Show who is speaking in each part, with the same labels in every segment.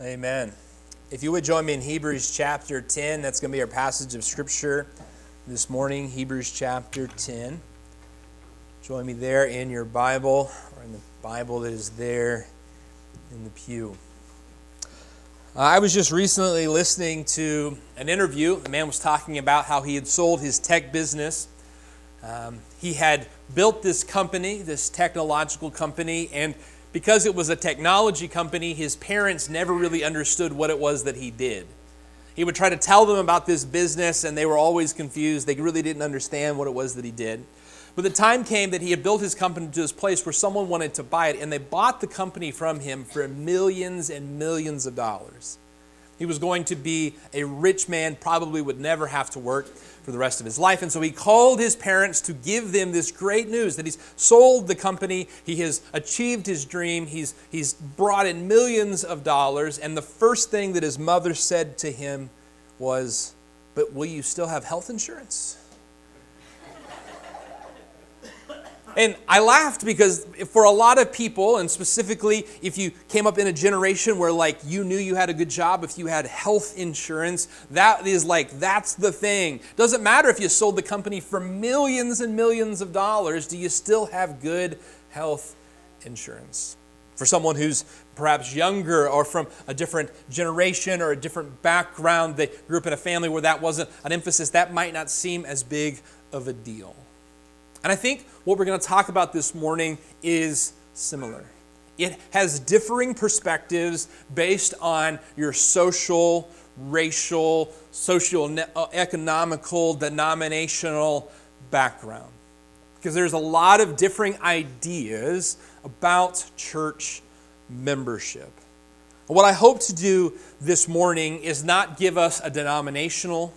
Speaker 1: Amen. If you would join me in Hebrews chapter 10, that's going to be our passage of Scripture this morning, Hebrews chapter 10. Join me there in your Bible, or in the Bible that is there in the pew. Uh, I was just recently listening to an interview. The man was talking about how he had sold his tech business. Um, he had built this company, this technological company, and because it was a technology company, his parents never really understood what it was that he did. He would try to tell them about this business, and they were always confused. They really didn't understand what it was that he did. But the time came that he had built his company to this place where someone wanted to buy it, and they bought the company from him for millions and millions of dollars. He was going to be a rich man, probably would never have to work for the rest of his life. And so he called his parents to give them this great news that he's sold the company, he has achieved his dream, he's, he's brought in millions of dollars. And the first thing that his mother said to him was, But will you still have health insurance? And I laughed because for a lot of people, and specifically if you came up in a generation where like you knew you had a good job, if you had health insurance, that is like that's the thing. Doesn't matter if you sold the company for millions and millions of dollars, do you still have good health insurance? For someone who's perhaps younger or from a different generation or a different background, they grew up in a family where that wasn't an emphasis, that might not seem as big of a deal. And I think what we're going to talk about this morning is similar. It has differing perspectives based on your social, racial, social, uh, economical, denominational background. Because there's a lot of differing ideas about church membership. What I hope to do this morning is not give us a denominational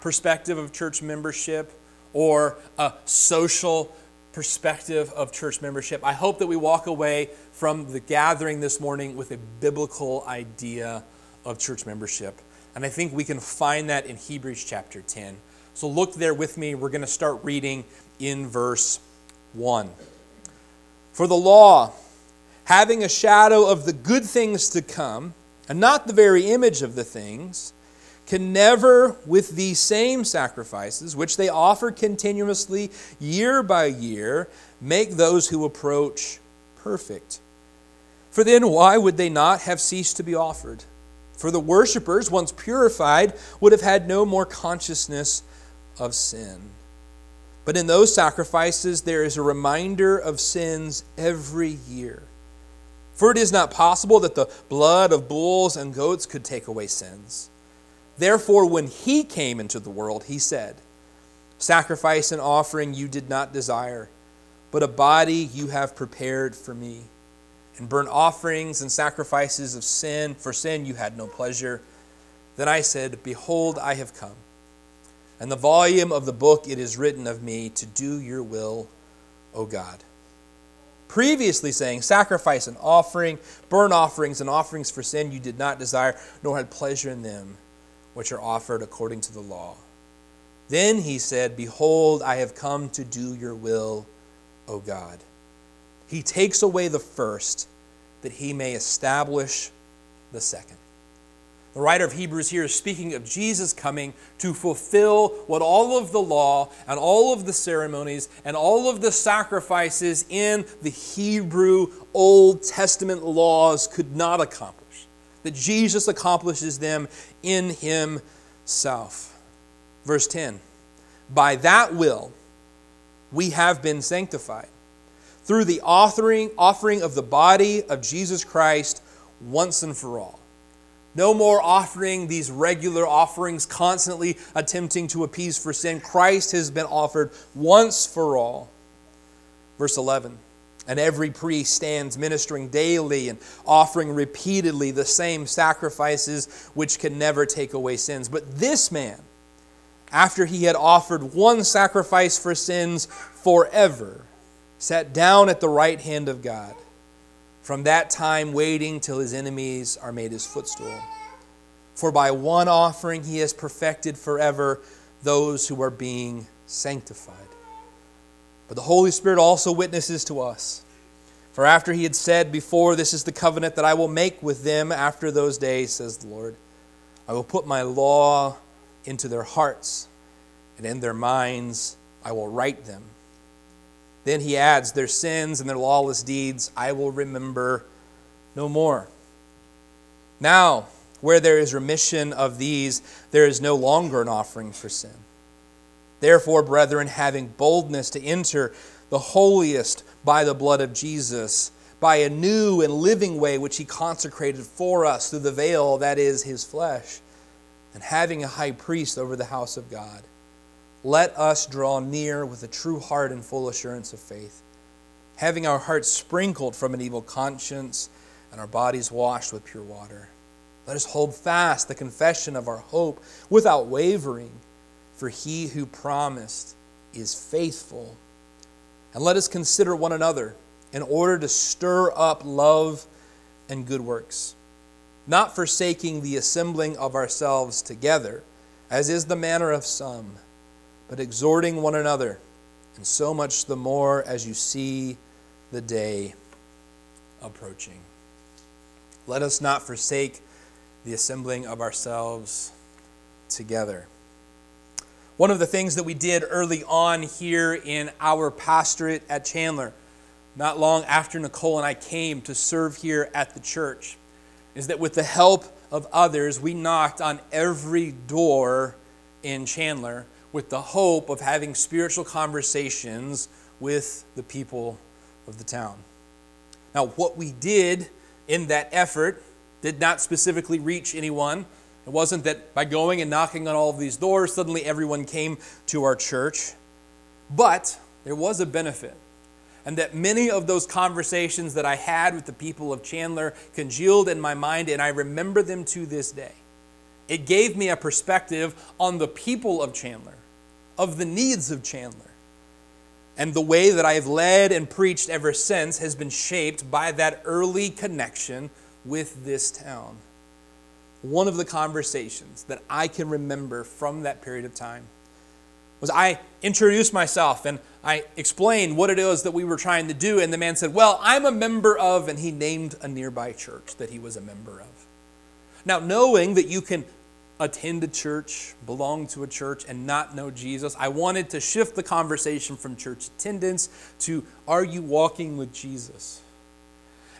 Speaker 1: perspective of church membership or a social perspective of church membership. I hope that we walk away from the gathering this morning with a biblical idea of church membership. And I think we can find that in Hebrews chapter 10. So look there with me. We're going to start reading in verse 1. For the law, having a shadow of the good things to come, and not the very image of the things, can never, with these same sacrifices, which they offer continuously year by year, make those who approach perfect. For then, why would they not have ceased to be offered? For the worshippers, once purified, would have had no more consciousness of sin. But in those sacrifices, there is a reminder of sins every year. For it is not possible that the blood of bulls and goats could take away sins. Therefore, when he came into the world, he said, Sacrifice and offering you did not desire, but a body you have prepared for me. And burnt offerings and sacrifices of sin, for sin you had no pleasure. Then I said, Behold, I have come. And the volume of the book it is written of me to do your will, O God. Previously saying, Sacrifice and offering, burnt offerings and offerings for sin you did not desire, nor had pleasure in them which are offered according to the law. Then he said, Behold, I have come to do your will, O God. He takes away the first, that he may establish the second. The writer of Hebrews here is speaking of Jesus coming to fulfill what all of the law and all of the ceremonies and all of the sacrifices in the Hebrew Old Testament laws could not accomplish that Jesus accomplishes them in himself. Verse 10 By that will we have been sanctified through the offering, offering of the body of Jesus Christ once and for all. No more offering these regular offerings, constantly attempting to appease for sin. Christ has been offered once for all. Verse 11 and every priest stands ministering daily and offering repeatedly the same sacrifices which can never take away sins. But this man, after he had offered one sacrifice for sins forever, sat down at the right hand of God. From that time, waiting till his enemies are made his footstool. For by one offering he has perfected forever those who are being sanctified. But the Holy Spirit also witnesses to us. For after he had said before, This is the covenant that I will make with them after those days, says the Lord. I will put my law into their hearts, and in their minds I will write them. Then he adds, Their sins and their lawless deeds I will remember no more. Now, where there is remission of these, there is no longer an offering for sin. Therefore, brethren, having boldness to enter the holiest by the blood of Jesus, by a new and living way which he consecrated for us through the veil that is his flesh, and having a high priest over the house of God, let us draw near with a true heart and full assurance of faith, having our hearts sprinkled from an evil conscience and our bodies washed with pure water. Let us hold fast the confession of our hope without wavering, for he who promised is faithful. And let us consider one another in order to stir up love and good works, not forsaking the assembling of ourselves together, as is the manner of some, but exhorting one another, and so much the more as you see the day approaching. Let us not forsake the assembling of ourselves together. One of the things that we did early on here in our pastorate at Chandler, not long after Nicole and I came to serve here at the church, is that with the help of others, we knocked on every door in Chandler with the hope of having spiritual conversations with the people of the town. Now, what we did in that effort did not specifically reach anyone it wasn't that by going and knocking on all of these doors, suddenly everyone came to our church. But there was a benefit. And that many of those conversations that I had with the people of Chandler congealed in my mind, and I remember them to this day. It gave me a perspective on the people of Chandler, of the needs of Chandler. And the way that I have led and preached ever since has been shaped by that early connection with this town one of the conversations that I can remember from that period of time was I introduced myself and I explained what it is that we were trying to do. And the man said, Well, I'm a member of, and he named a nearby church that he was a member of. Now, knowing that you can attend a church, belong to a church, and not know Jesus, I wanted to shift the conversation from church attendance to Are you walking with Jesus?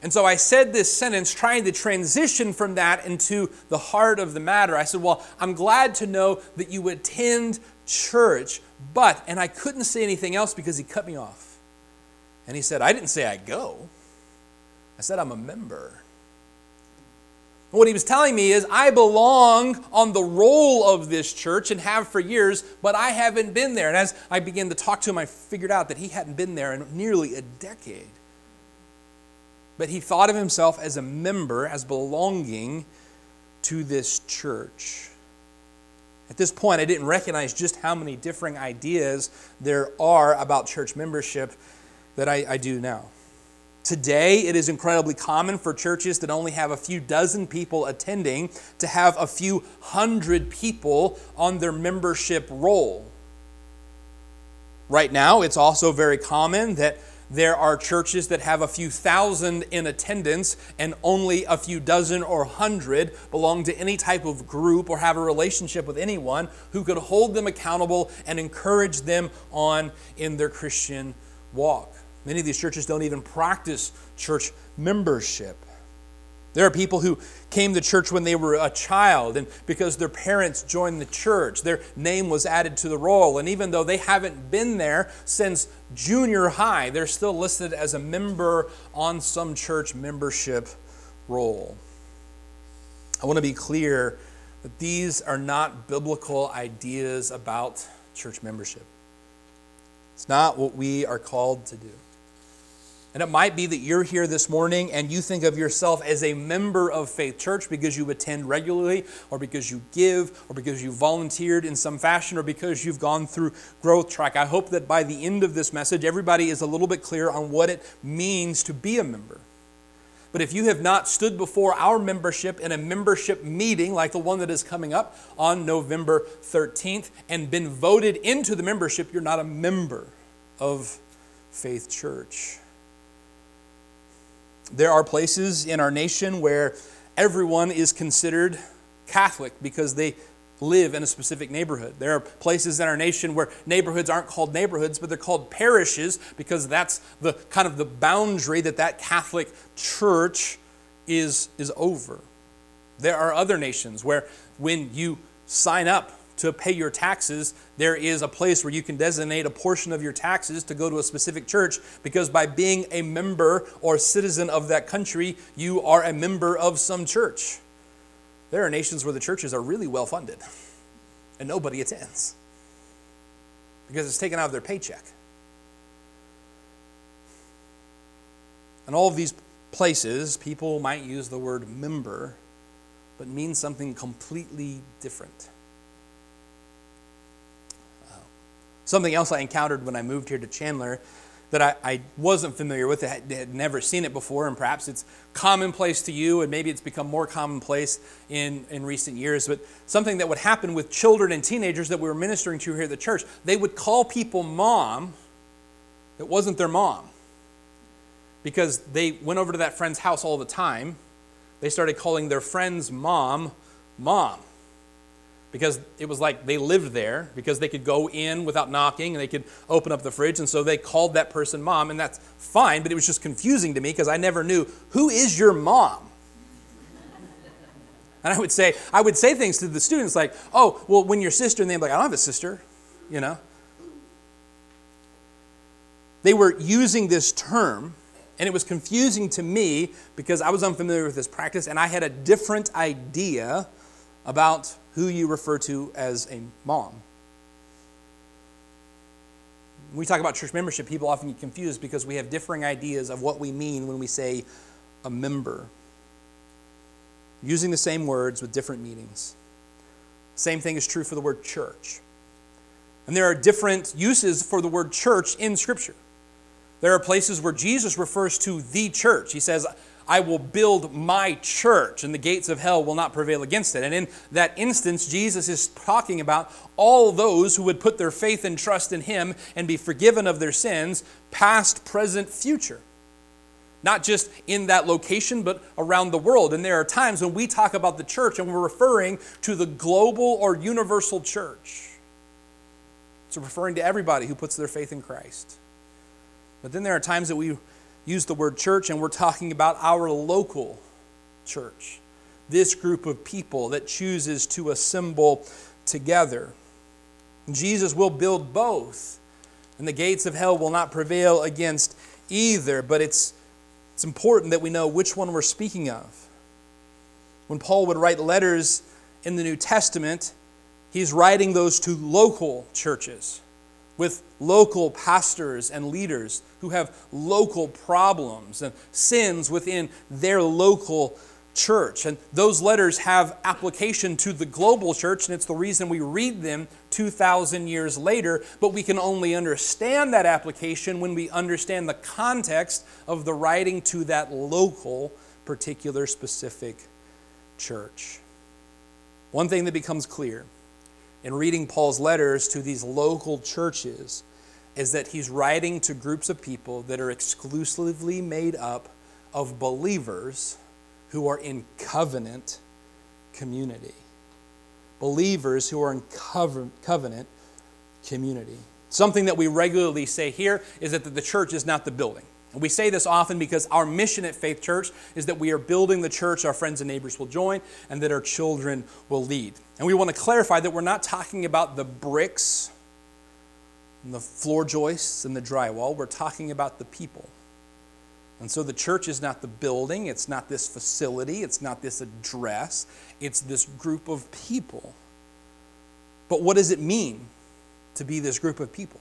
Speaker 1: And so I said this sentence trying to transition from that into the heart of the matter. I said, Well, I'm glad to know that you attend church, but, and I couldn't say anything else because he cut me off. And he said, I didn't say I go, I said I'm a member. what he was telling me is, I belong on the roll of this church and have for years, but I haven't been there. And as I began to talk to him, I figured out that he hadn't been there in nearly a decade but he thought of himself as a member, as belonging to this church. At this point, I didn't recognize just how many differing ideas there are about church membership that I, I do now. Today, it is incredibly common for churches that only have a few dozen people attending to have a few hundred people on their membership roll. Right now, it's also very common that there are churches that have a few thousand in attendance and only a few dozen or hundred belong to any type of group or have a relationship with anyone who could hold them accountable and encourage them on in their Christian walk. Many of these churches don't even practice church membership. There are people who came to church when they were a child, and because their parents joined the church, their name was added to the roll. And even though they haven't been there since junior high, they're still listed as a member on some church membership roll. I want to be clear that these are not biblical ideas about church membership. It's not what we are called to do. And it might be that you're here this morning and you think of yourself as a member of Faith Church because you attend regularly, or because you give, or because you volunteered in some fashion, or because you've gone through Growth Track. I hope that by the end of this message, everybody is a little bit clear on what it means to be a member. But if you have not stood before our membership in a membership meeting like the one that is coming up on November 13th and been voted into the membership, you're not a member of Faith Church. There are places in our nation where everyone is considered Catholic because they live in a specific neighborhood. There are places in our nation where neighborhoods aren't called neighborhoods, but they're called parishes because that's the kind of the boundary that that Catholic church is, is over. There are other nations where when you sign up to pay your taxes, there is a place where you can designate a portion of your taxes to go to a specific church because by being a member or citizen of that country, you are a member of some church. There are nations where the churches are really well funded and nobody attends because it's taken out of their paycheck. In all of these places, people might use the word member, but mean something completely different. Something else I encountered when I moved here to Chandler that I, I wasn't familiar with, I had, never seen it before, and perhaps it's commonplace to you, and maybe it's become more commonplace in, in recent years. But something that would happen with children and teenagers that we were ministering to here at the church, they would call people mom that wasn't their mom because they went over to that friend's house all the time. They started calling their friend's mom, mom because it was like they lived there because they could go in without knocking and they could open up the fridge. And so they called that person mom and that's fine but it was just confusing to me because i never knew who is your mom? And i would say i would say things to the students like oh well when your sister and they'd be like i don't have a sister you know? They were using this term and it was confusing to me because i was unfamiliar with this practice and i had a different idea about who you refer to as a mom. When we talk about church membership, people often get confused because we have differing ideas of what we mean when we say a member. Using the same words with different meanings. Same thing is true for the word church. And there are different uses for the word church in Scripture. There are places where Jesus refers to the church. He says, I will build my church, and the gates of hell will not prevail against it. And in that instance, Jesus is talking about all those who would put their faith and trust in him and be forgiven of their sins, past, present, future. Not just in that location, but around the world. And there are times when we talk about the church and we're referring to the global or universal church. It's referring to everybody who puts their faith in Christ. But then there are times that we use the word church, and we're talking about our local church. This group of people that chooses to assemble together. Jesus will build both, and the gates of hell will not prevail against either. But it's, it's important that we know which one we're speaking of. When Paul would write letters in the New Testament, he's writing those to local churches with local pastors and leaders who have local problems and sins within their local church. And those letters have application to the global church, and it's the reason we read them 2,000 years later. But we can only understand that application when we understand the context of the writing to that local, particular, specific church. One thing that becomes clear in reading Paul's letters to these local churches is that he's writing to groups of people that are exclusively made up of believers who are in covenant community. Believers who are in covenant community. Something that we regularly say here is that the church is not the building. We say this often because our mission at Faith Church is that we are building the church our friends and neighbors will join and that our children will lead. And we want to clarify that we're not talking about the bricks and the floor joists and the drywall, we're talking about the people. And so the church is not the building, it's not this facility, it's not this address, it's this group of people. But what does it mean to be this group of people?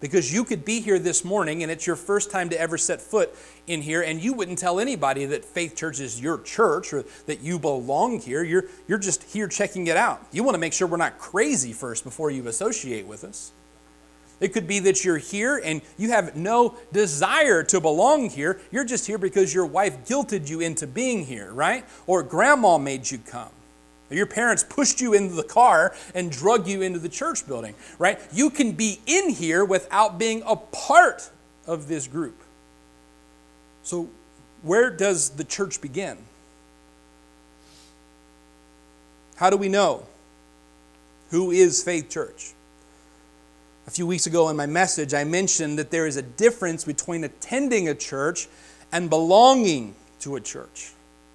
Speaker 1: Because you could be here this morning and it's your first time to ever set foot in here, and you wouldn't tell anybody that Faith Church is your church or that you belong here. You're, you're just here checking it out. You want to make sure we're not crazy first before you associate with us. It could be that you're here and you have no desire to belong here. You're just here because your wife guilted you into being here, right? Or grandma made you come. Your parents pushed you into the car and drug you into the church building, right? You can be in here without being a part of this group. So, where does the church begin? How do we know? Who is Faith Church? A few weeks ago in my message, I mentioned that there is a difference between attending a church and belonging to a church.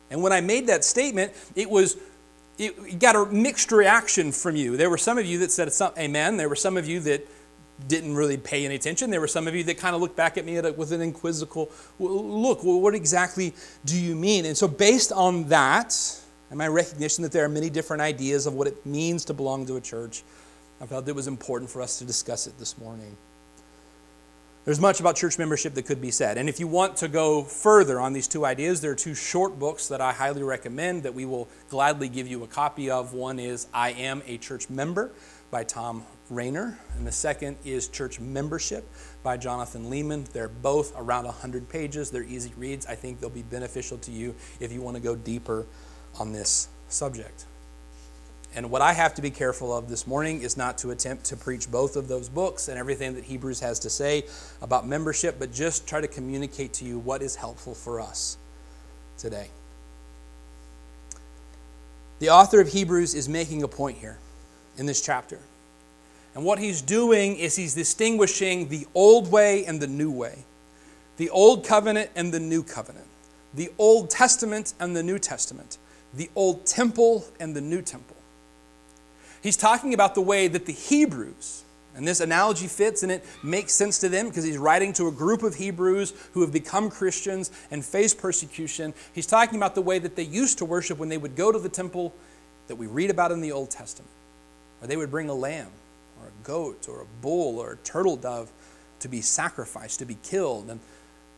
Speaker 1: And when I made that statement, it was it got a mixed reaction from you. There were some of you that said amen. There were some of you that didn't really pay any attention. There were some of you that kind of looked back at me a, with an inquisical look. Well, what exactly do you mean? And so, based on that, and my recognition that there are many different ideas of what it means to belong to a church, I felt it was important for us to discuss it this morning. There's much about church membership that could be said. And if you want to go further on these two ideas, there are two short books that I highly recommend that we will gladly give you a copy of. One is I Am a Church Member by Thom Rainer, and the second is Church Membership by Jonathan Leeman. They're both around 100 pages. They're easy reads. I think they'll be beneficial to you if you want to go deeper on this subject. And what I have to be careful of this morning is not to attempt to preach both of those books and everything that Hebrews has to say about membership, but just try to communicate to you what is helpful for us today. The author of Hebrews is making a point here in this chapter. And what he's doing is he's distinguishing the old way and the new way, the old covenant and the new covenant, the Old Testament and the New Testament, the old temple and the new temple. He's talking about the way that the Hebrews, and this analogy fits and it makes sense to them because he's writing to a group of Hebrews who have become Christians and face persecution. He's talking about the way that they used to worship when they would go to the temple that we read about in the Old Testament, where they would bring a lamb or a goat or a bull or a turtle dove to be sacrificed, to be killed. And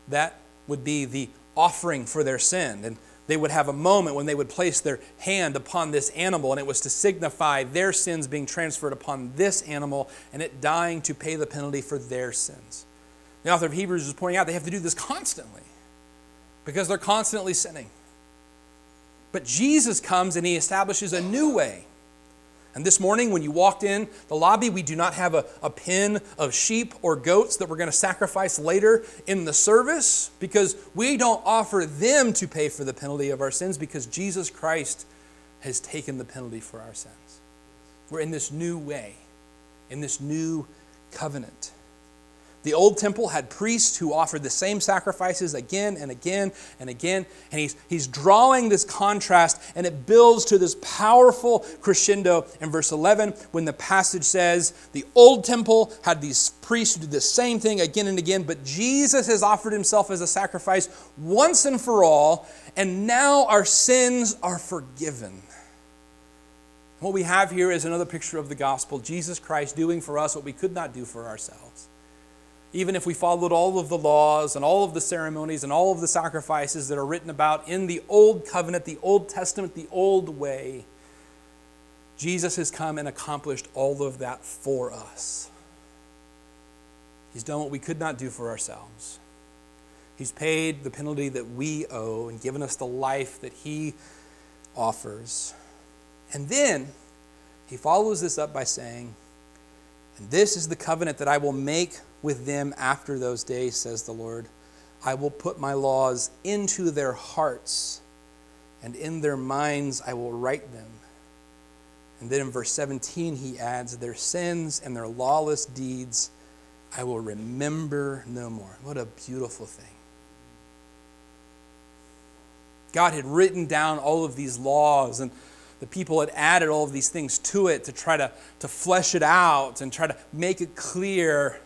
Speaker 1: that would be the offering for their sin. And they would have a moment when they would place their hand upon this animal, and it was to signify their sins being transferred upon this animal and it dying to pay the penalty for their sins. The author of Hebrews is pointing out they have to do this constantly because they're constantly sinning. But Jesus comes and he establishes a new way and this morning, when you walked in the lobby, we do not have a, a pen of sheep or goats that we're going to sacrifice later in the service because we don't offer them to pay for the penalty of our sins because Jesus Christ has taken the penalty for our sins. We're in this new way, in this new covenant. The old temple had priests who offered the same sacrifices again and again and again. And he's, he's drawing this contrast, and it builds to this powerful crescendo in verse 11 when the passage says, The old temple had these priests who did the same thing again and again, but Jesus has offered himself as a sacrifice once and for all, and now our sins are forgiven. What we have here is another picture of the gospel Jesus Christ doing for us what we could not do for ourselves even if we followed all of the laws and all of the ceremonies and all of the sacrifices that are written about in the Old Covenant, the Old Testament, the Old Way, Jesus has come and accomplished all of that for us. He's done what we could not do for ourselves. He's paid the penalty that we owe and given us the life that He offers. And then he follows this up by saying, And this is the covenant that I will make with them after those days, says the Lord. I will put my laws into their hearts, and in their minds I will write them. And then in verse 17, he adds, Their sins and their lawless deeds I will remember no more. What a beautiful thing. God had written down all of these laws, and the people had added all of these things to it to try to, to flesh it out and try to make it clear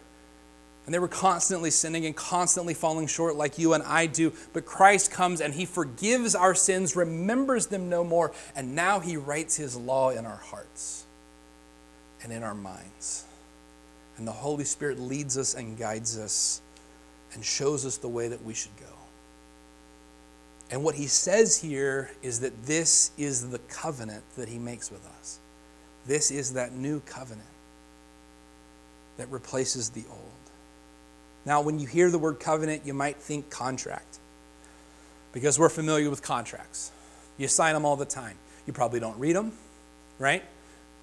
Speaker 1: and they were constantly sinning and constantly falling short, like you and I do. But Christ comes and He forgives our sins, remembers them no more, and now He writes His law in our hearts and in our minds. And the Holy Spirit leads us and guides us and shows us the way that we should go. And what He says here is that this is the covenant that He makes with us. This is that new covenant that replaces the old. Now, when you hear the word covenant, you might think contract because we're familiar with contracts. You sign them all the time. You probably don't read them, right?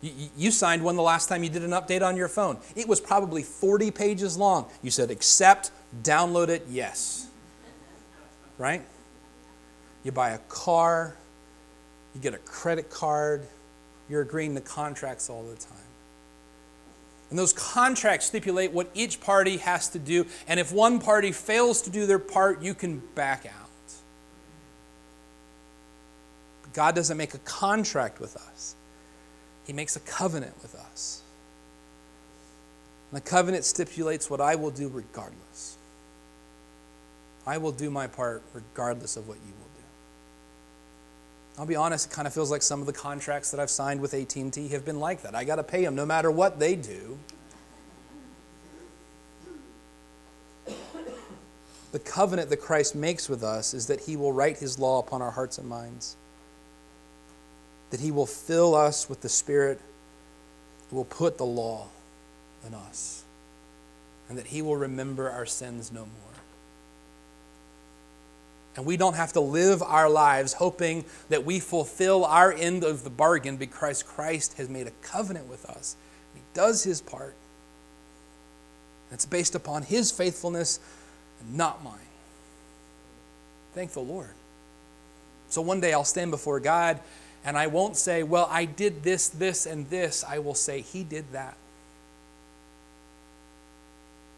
Speaker 1: You, signed one the last time you did an update on your phone. It was probably 40 pages long. You said accept, download it, yes. Right? you buy a car, you get a credit card, you're agreeing to contracts all the time. And those contracts stipulate what each party has to do. And if one party fails to do their part, you can back out. But God doesn't make a contract with us, He makes a covenant with us. And the covenant stipulates what I will do regardless. I will do my part regardless of what you will do. I'll be honest, it kind of feels like some of the contracts that I've signed with AT&T have been like that. I got to pay them no matter what they do. The covenant that Christ makes with us is that he will write his law upon our hearts and minds. That he will fill us with the Spirit who will put the law in us. And that he will remember our sins no more. And we don't have to live our lives hoping that we fulfill our end of the bargain because Christ has made a covenant with us. He does his part. It's based upon his faithfulness and not mine. Thank the Lord. So one day I'll stand before God and I won't say, Well, I did this, this, and this. I will say, He did that.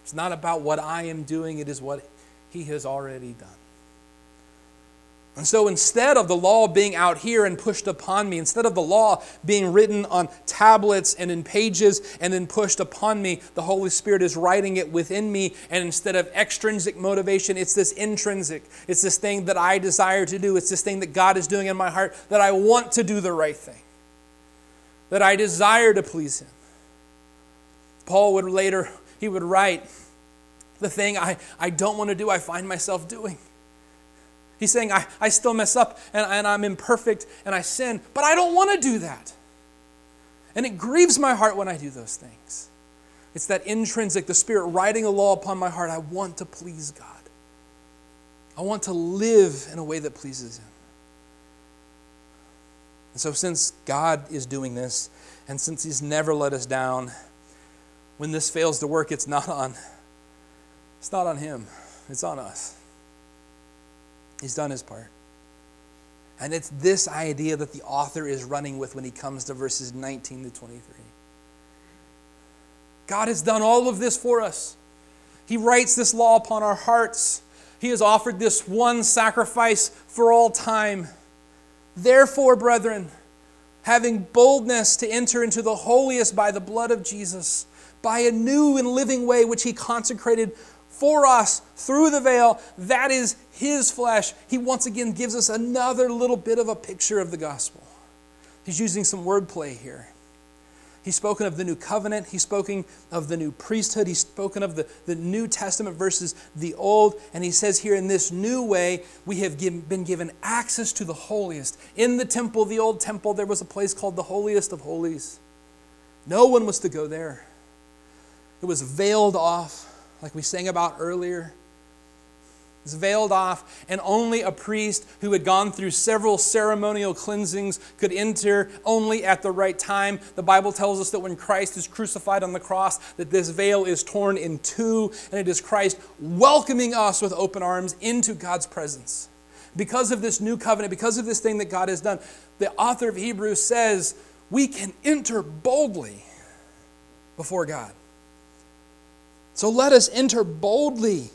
Speaker 1: It's not about what I am doing, it is what He has already done. And so instead of the law being out here and pushed upon me, instead of the law being written on tablets and in pages and then pushed upon me, the Holy Spirit is writing it within me. And instead of extrinsic motivation, it's this intrinsic. It's this thing that I desire to do. It's this thing that God is doing in my heart that I want to do the right thing, that I desire to please Him. Paul would later, he would write, the thing I, I don't want to do, I find myself doing. He's saying, I, I still mess up and, and I'm imperfect and I sin, but I don't want to do that. And it grieves my heart when I do those things. It's that intrinsic, the Spirit writing a law upon my heart. I want to please God. I want to live in a way that pleases Him. And so, since God is doing this, and since He's never let us down, when this fails to work, it's not on, it's not on Him, it's on us. He's done his part. And it's this idea that the author is running with when he comes to verses 19 to 23. God has done all of this for us. He writes this law upon our hearts. He has offered this one sacrifice for all time. Therefore, brethren, having boldness to enter into the holiest by the blood of Jesus, by a new and living way which he consecrated for us through the veil. That is his flesh. He once again gives us another little bit of a picture of the gospel. He's using some wordplay here. He's spoken of the new covenant. He's spoken of the new priesthood. He's spoken of the, the New Testament versus the Old. And he says here, in this new way, we have been given access to the holiest. In the temple, the old temple, there was a place called the holiest of holies. No one was to go there, it was veiled off like we sang about earlier. It's veiled off, and only a priest who had gone through several ceremonial cleansings could enter only at the right time. The Bible tells us that when Christ is crucified on the cross, that this veil is torn in two, and it is Christ welcoming us with open arms into God's presence. Because of this new covenant, because of this thing that God has done, the author of Hebrews says we can enter boldly before God. So let us enter boldly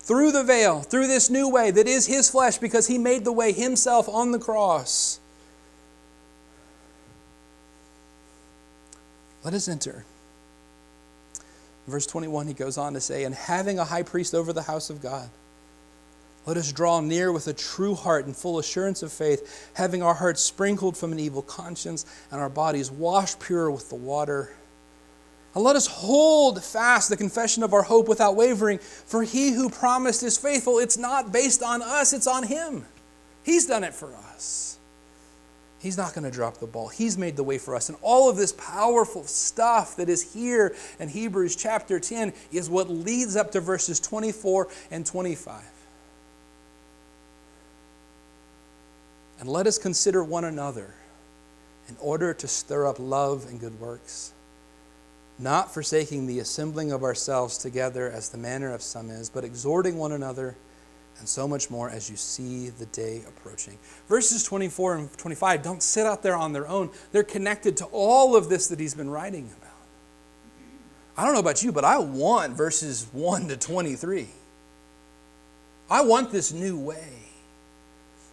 Speaker 1: through the veil, through this new way that is His flesh, because He made the way Himself on the cross. Let us enter. Verse 21, he goes on to say, And having a high priest over the house of God, let us draw near with a true heart and full assurance of faith, having our hearts sprinkled from an evil conscience and our bodies washed pure with the water and let us hold fast the confession of our hope without wavering, for he who promised is faithful. It's not based on us, it's on him. He's done it for us. He's not going to drop the ball. He's made the way for us. And all of this powerful stuff that is here in Hebrews chapter 10 is what leads up to verses 24 and 25. And let us consider one another in order to stir up love and good works not forsaking the assembling of ourselves together as the manner of some is, but exhorting one another, and so much more as you see the day approaching. Verses 24 and 25 don't sit out there on their own, they're connected to all of this that he's been writing about. I don't know about you, but I want verses 1 to 23. I want this new way.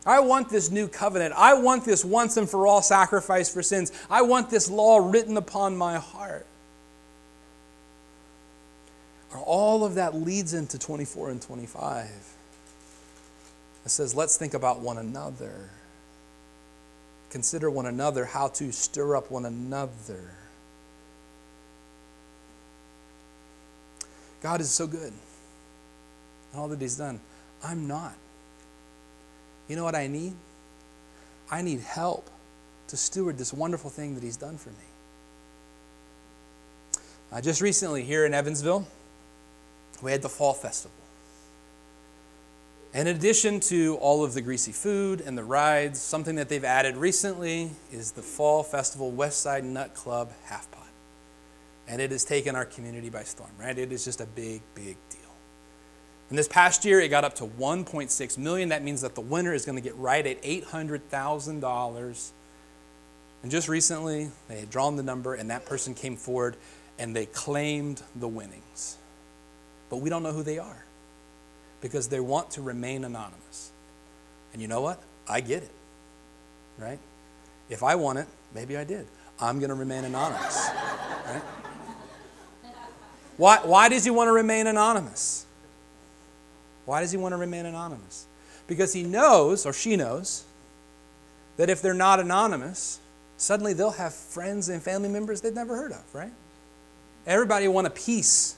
Speaker 1: I want this new covenant. I want this once and for all sacrifice for sins. I want this law written upon my heart. All of that leads into 24 and 25. It says, let's think about one another. Consider one another, how to stir up one another. God is so good. All that He's done. I'm not. You know what I need? I need help to steward this wonderful thing that He's done for me. Just recently, here in Evansville, we had the Fall Festival. In addition to all of the greasy food and the rides, something that they've added recently is the Fall Festival Westside Nut Club Half Pot. And it has taken our community by storm, right? It is just a big, big deal. And this past year, it got up to 1.6 million. That means that the winner is going to get right at $800,000. And just recently, they had drawn the number, and that person came forward and they claimed the winnings. But we don't know who they are because they want to remain anonymous. And you know what? I get it, right? If I want it, maybe I did. I'm going to remain anonymous, right? Why, why does he want to remain anonymous? Why does he want to remain anonymous? Because he knows, or she knows, that if they're not anonymous, suddenly they'll have friends and family members they've never heard of, right? Everybody want a piece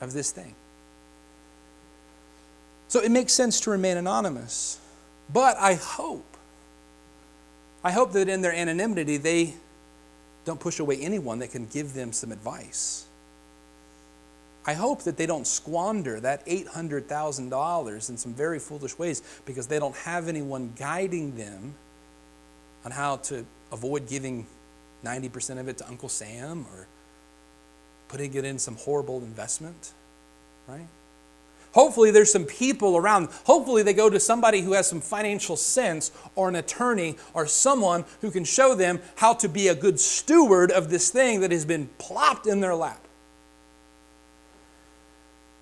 Speaker 1: of this thing. So it makes sense to remain anonymous. But I hope, I hope that in their anonymity, they don't push away anyone that can give them some advice. I hope that they don't squander that $800,000 in some very foolish ways because they don't have anyone guiding them on how to avoid giving 90% of it to Uncle Sam or putting it in some horrible investment, right? Hopefully, there's some people around. Hopefully, they go to somebody who has some financial sense or an attorney or someone who can show them how to be a good steward of this thing that has been plopped in their lap.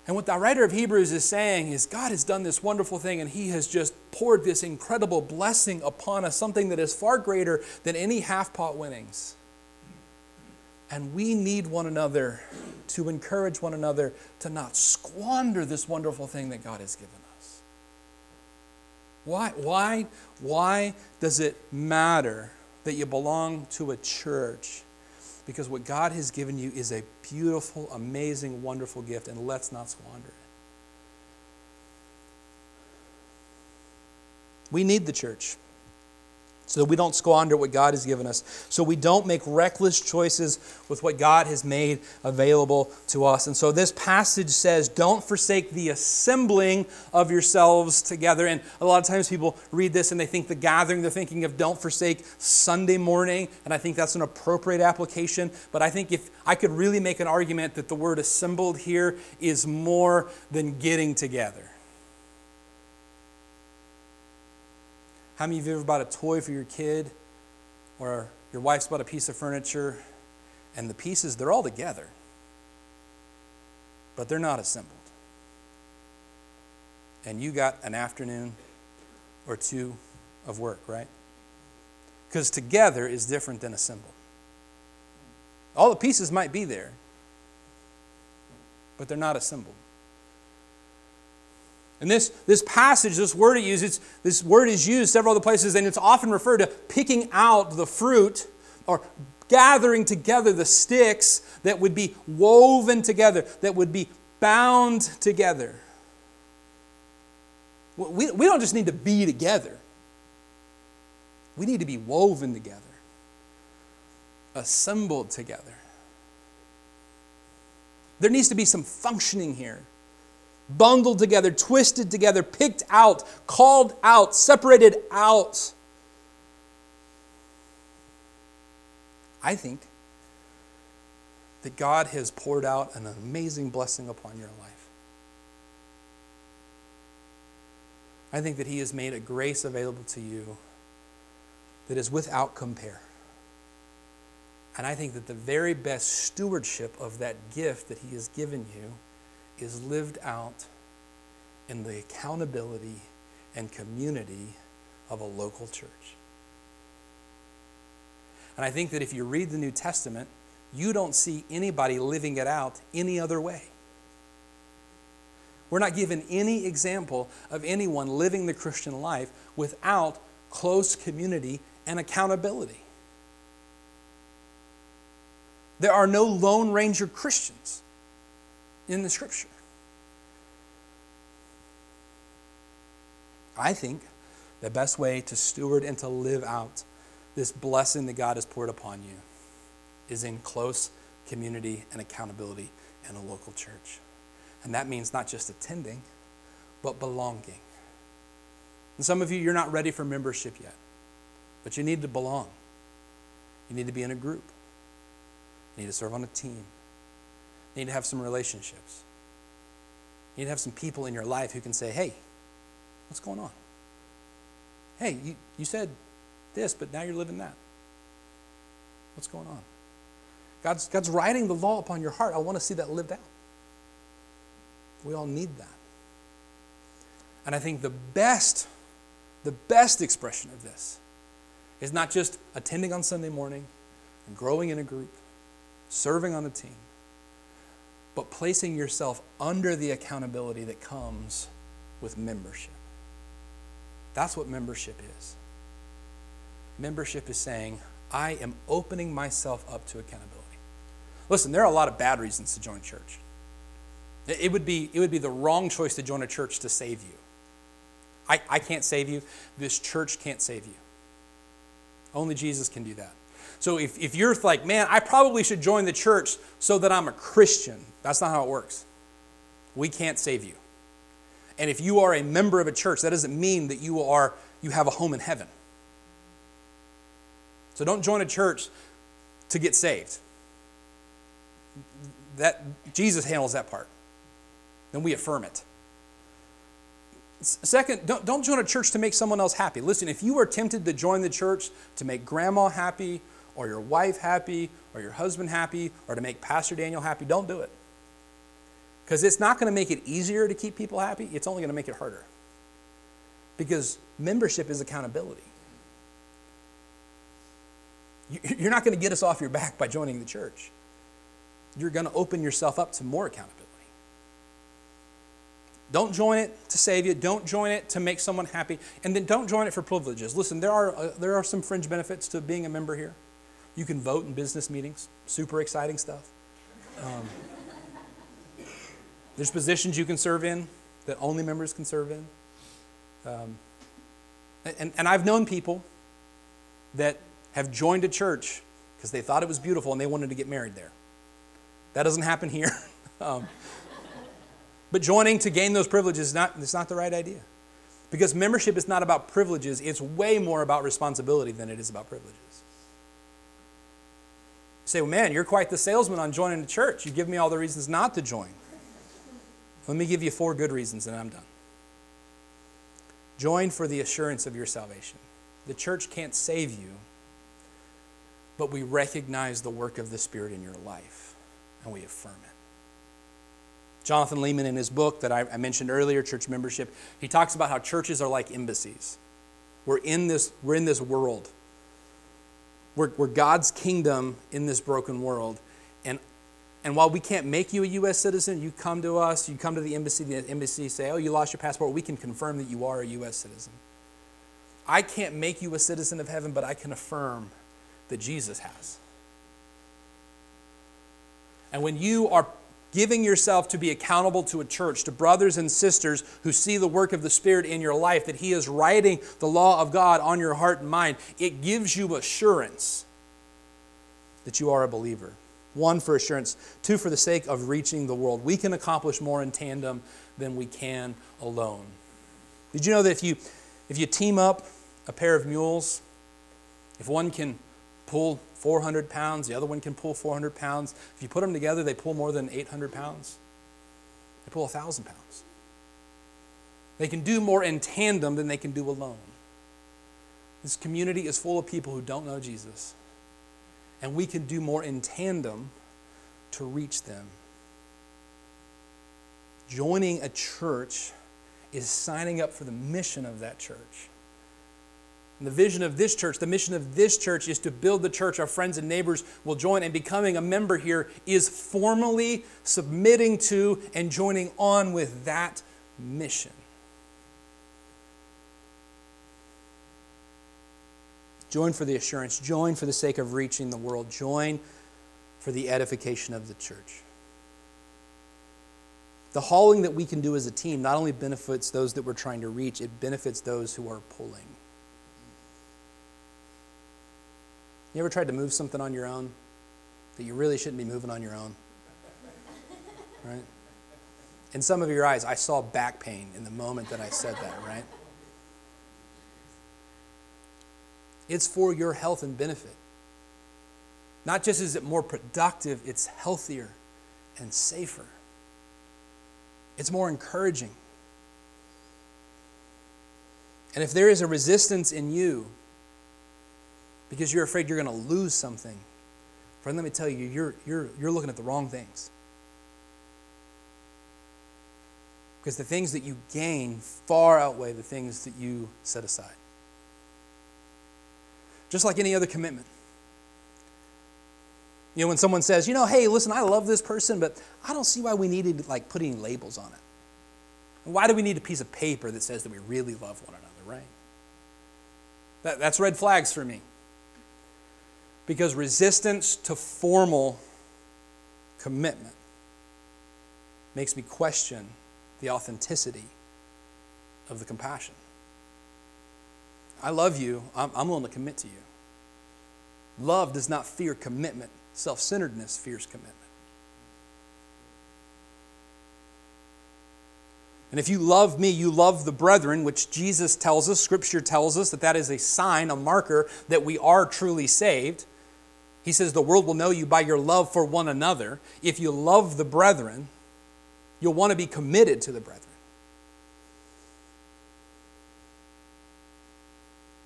Speaker 1: And what the writer of Hebrews is saying is God has done this wonderful thing and He has just poured this incredible blessing upon us, something that is far greater than any half pot winnings. And we need one another to encourage one another to not squander this wonderful thing that God has given us. Why, why, why does it matter that you belong to a church? Because what God has given you is a beautiful, amazing, wonderful gift, and let's not squander it. We need the church so that we don't squander what God has given us, so we don't make reckless choices with what God has made available to us. And so this passage says, Don't forsake the assembling of yourselves together. And a lot of times people read this and they think the gathering, they're thinking of don't forsake Sunday morning, and I think that's an appropriate application. But I think if I could really make an argument that the word assembled here is more than getting together. How many of you ever bought a toy for your kid or your wife's bought a piece of furniture and the pieces, they're all together, but they're not assembled? And you got an afternoon or two of work, right? Because together is different than assembled. All the pieces might be there, but they're not assembled. And this, this passage, this word it uses, this word is used several other places, and it's often referred to picking out the fruit or gathering together the sticks that would be woven together, that would be bound together. We, we don't just need to be together, we need to be woven together, assembled together. There needs to be some functioning here bundled together, twisted together, picked out, called out, separated out. I think that God has poured out an amazing blessing upon your life. I think that He has made a grace available to you that is without compare. And I think that the very best stewardship of that gift that He has given you is lived out in the accountability and community of a local church. And I think that if you read the New Testament, you don't see anybody living it out any other way. We're not given any example of anyone living the Christian life without close community and accountability. There are no Lone Ranger Christians in the scripture. I think the best way to steward and to live out this blessing that God has poured upon you is in close community and accountability in a local church. And that means not just attending, but belonging. And some of you, you're not ready for membership yet, but you need to belong. You need to be in a group. You need to serve on a team. You need to have some relationships. You need to have some people in your life who can say, hey, what's going on? Hey, you, you said this, but now you're living that. What's going on? God's, God's writing the law upon your heart. I want to see that lived out. We all need that. And I think the best, the best expression of this is not just attending on Sunday morning and growing in a group, serving on a team, but placing yourself under the accountability that comes with membership. That's what membership is. Membership is saying, I am opening myself up to accountability. Listen, there are a lot of bad reasons to join church. It would be, it would be the wrong choice to join a church to save you. I, I can't save you. This church can't save you. Only Jesus can do that. So if, if you're like, man, I probably should join the church so that I'm a Christian, that's not how it works. We can't save you. And if you are a member of a church, that doesn't mean that you are you have a home in heaven. So don't join a church to get saved. That Jesus handles that part then we affirm it. Second, don't, don't join a church to make someone else happy. Listen, if you are tempted to join the church to make grandma happy, or your wife happy, or your husband happy, or to make Pastor Daniel happy, don't do it. Because it's not going to make it easier to keep people happy, it's only going to make it harder. Because membership is accountability. You're not going to get us off your back by joining the church. You're going to open yourself up to more accountability. Don't join it to save you. Don't join it to make someone happy. And then don't join it for privileges. Listen, there are, uh, there are some fringe benefits to being a member here. You can vote in business meetings, super exciting stuff. Um, there's positions you can serve in that only members can serve in. Um, and, and I've known people that have joined a church because they thought it was beautiful and they wanted to get married there. That doesn't happen here. um, but joining to gain those privileges is not, it's not the right idea. Because membership is not about privileges, it's way more about responsibility than it is about privileges. You say, well, man, you're quite the salesman on joining the church. You give me all the reasons not to join. Let me give you four good reasons, and I'm done. Join for the assurance of your salvation. The church can't save you, but we recognize the work of the Spirit in your life, and we affirm it. Jonathan Leeman, in his book that I, mentioned earlier, Church Membership, he talks about how churches are like embassies. We're in this, we're in this world. We're, we're God's kingdom in this broken world. And, while we can't make you a U.S. citizen, you come to us, you come to the embassy, the embassy say, Oh, you lost your passport. We can confirm that you are a U.S. citizen. I can't make you a citizen of heaven, but I can affirm that Jesus has. And when you are giving yourself to be accountable to a church, to brothers and sisters who see the work of the Spirit in your life, that He is writing the law of God on your heart and mind, it gives you assurance that you are a believer. One, for assurance. Two, for the sake of reaching the world. We can accomplish more in tandem than we can alone. Did you know that if you, if you team up a pair of mules, if one can pull 400 pounds, the other one can pull 400 pounds. If you put them together, they pull more than 800 pounds. They pull 1,000 pounds. They can do more in tandem than they can do alone. This community is full of people who don't know Jesus. And we can do more in tandem to reach them. Joining a church is signing up for the mission of that church. And the vision of this church, the mission of this church is to build the church our friends and neighbors will join. And becoming a member here is formally submitting to and joining on with that mission. Join for the assurance, join for the sake of reaching the world, join for the edification of the church. The hauling that we can do as a team not only benefits those that we're trying to reach, it benefits those who are pulling. You ever tried to move something on your own that you really shouldn't be moving on your own? Right? In some of your eyes, I saw back pain in the moment that I said that, right? It's for your health and benefit. Not just is it more productive, it's healthier and safer. It's more encouraging. And if there is a resistance in you because you're afraid you're going to lose something, friend, let me tell you, you're, you're, you're looking at the wrong things. Because the things that you gain far outweigh the things that you set aside just like any other commitment. You know, when someone says, you know, hey, listen, I love this person, but I don't see why we needed like putting labels on it. Why do we need a piece of paper that says that we really love one another, right? That, that's red flags for me. Because resistance to formal commitment makes me question the authenticity of the compassion. I love you, I'm, I'm willing to commit to you. Love does not fear commitment, self centeredness fears commitment. And if you love me, you love the brethren, which Jesus tells us, Scripture tells us that that is a sign, a marker that we are truly saved. He says, The world will know you by your love for one another. If you love the brethren, you'll want to be committed to the brethren.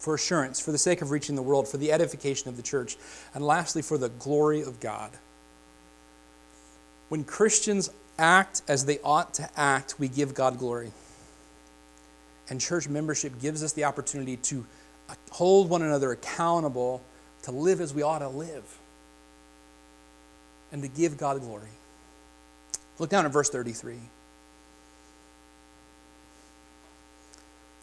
Speaker 1: For assurance, for the sake of reaching the world, for the edification of the church, and lastly, for the glory of God. When Christians act as they ought to act, we give God glory. And church membership gives us the opportunity to hold one another accountable to live as we ought to live and to give God glory. Look down at verse 33.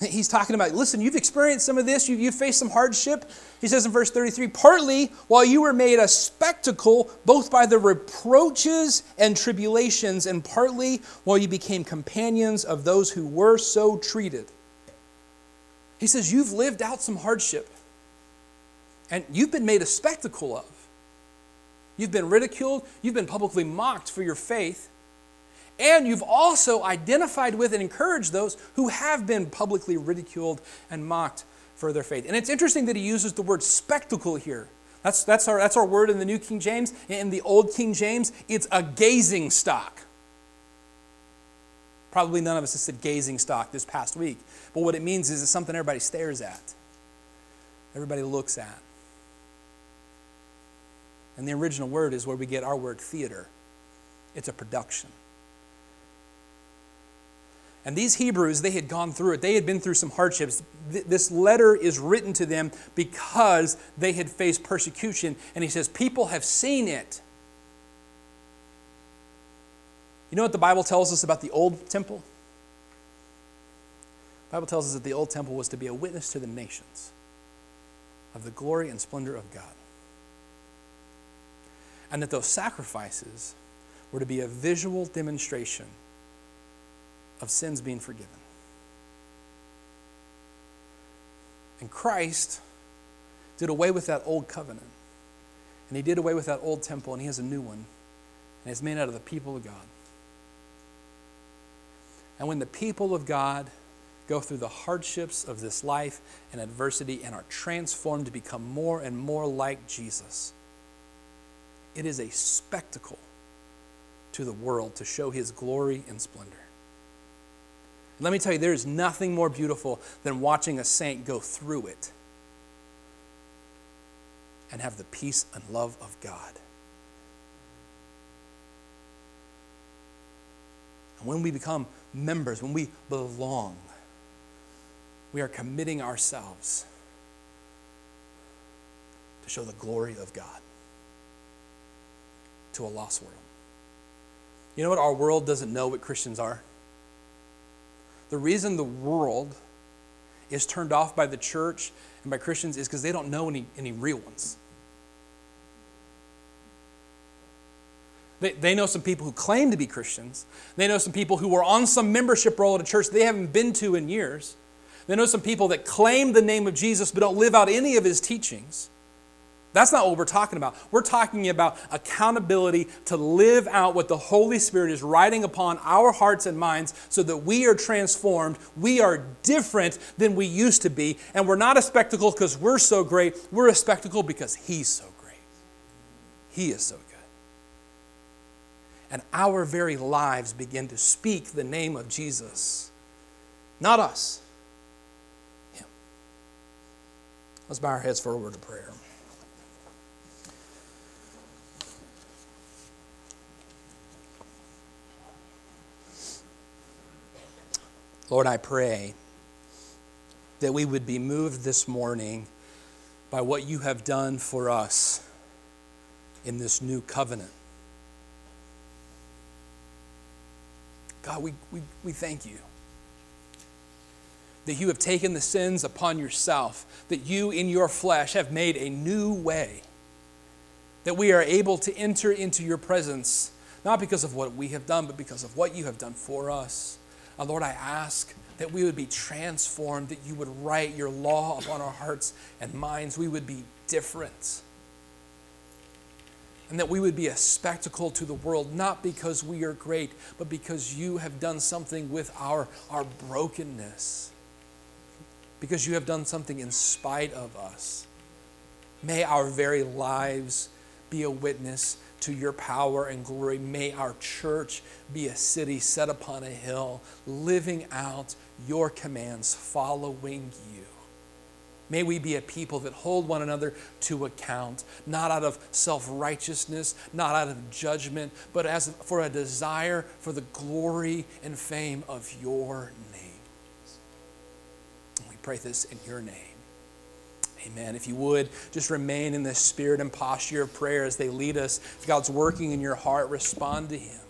Speaker 1: He's talking about, listen, you've experienced some of this, you've, you've faced some hardship. He says in verse 33 partly while you were made a spectacle, both by the reproaches and tribulations, and partly while you became companions of those who were so treated. He says, You've lived out some hardship, and you've been made a spectacle of. You've been ridiculed, you've been publicly mocked for your faith. And you've also identified with and encouraged those who have been publicly ridiculed and mocked for their faith. And it's interesting that he uses the word spectacle here. That's, that's, our, that's our word in the New King James. In the Old King James, it's a gazing stock. Probably none of us have said gazing stock this past week. But what it means is it's something everybody stares at, everybody looks at. And the original word is where we get our word theater it's a production. And these Hebrews, they had gone through it. They had been through some hardships. This letter is written to them because they had faced persecution. And he says, People have seen it. You know what the Bible tells us about the old temple? The Bible tells us that the old temple was to be a witness to the nations of the glory and splendor of God. And that those sacrifices were to be a visual demonstration of sins being forgiven. And Christ did away with that old covenant. And he did away with that old temple, and he has a new one. And it's made out of the people of God. And when the people of God go through the hardships of this life and adversity and are transformed to become more and more like Jesus, it is a spectacle to the world to show his glory and splendor. Let me tell you, there is nothing more beautiful than watching a saint go through it and have the peace and love of God. And when we become members, when we belong, we are committing ourselves to show the glory of God to a lost world. You know what? Our world doesn't know what Christians are. The reason the world is turned off by the church and by Christians is because they don't know any, any real ones. They, they know some people who claim to be Christians. They know some people who are on some membership roll at a church they haven't been to in years. They know some people that claim the name of Jesus but don't live out any of his teachings. That's not what we're talking about. We're talking about accountability to live out what the Holy Spirit is writing upon our hearts and minds so that we are transformed. We are different than we used to be. And we're not a spectacle because we're so great. We're a spectacle because He's so great. He is so good. And our very lives begin to speak the name of Jesus. Not us, Him. Let's bow our heads for a word of prayer. Lord, I pray that we would be moved this morning by what you have done for us in this new covenant. God, we, we, we thank you that you have taken the sins upon yourself, that you in your flesh have made a new way, that we are able to enter into your presence, not because of what we have done, but because of what you have done for us. Uh, Lord, I ask that we would be transformed, that you would write your law upon our hearts and minds. We would be different. And that we would be a spectacle to the world, not because we are great, but because you have done something with our, our brokenness. Because you have done something in spite of us. May our very lives be a witness to your power and glory. May our church be a city set upon a hill, living out your commands, following you. May we be a people that hold one another to account, not out of self righteousness, not out of judgment, but as for a desire for the glory and fame of your name. We pray this in your name. Amen. If you would, just remain in the spirit and posture of prayer as they lead us. If God's working in your heart, respond to Him.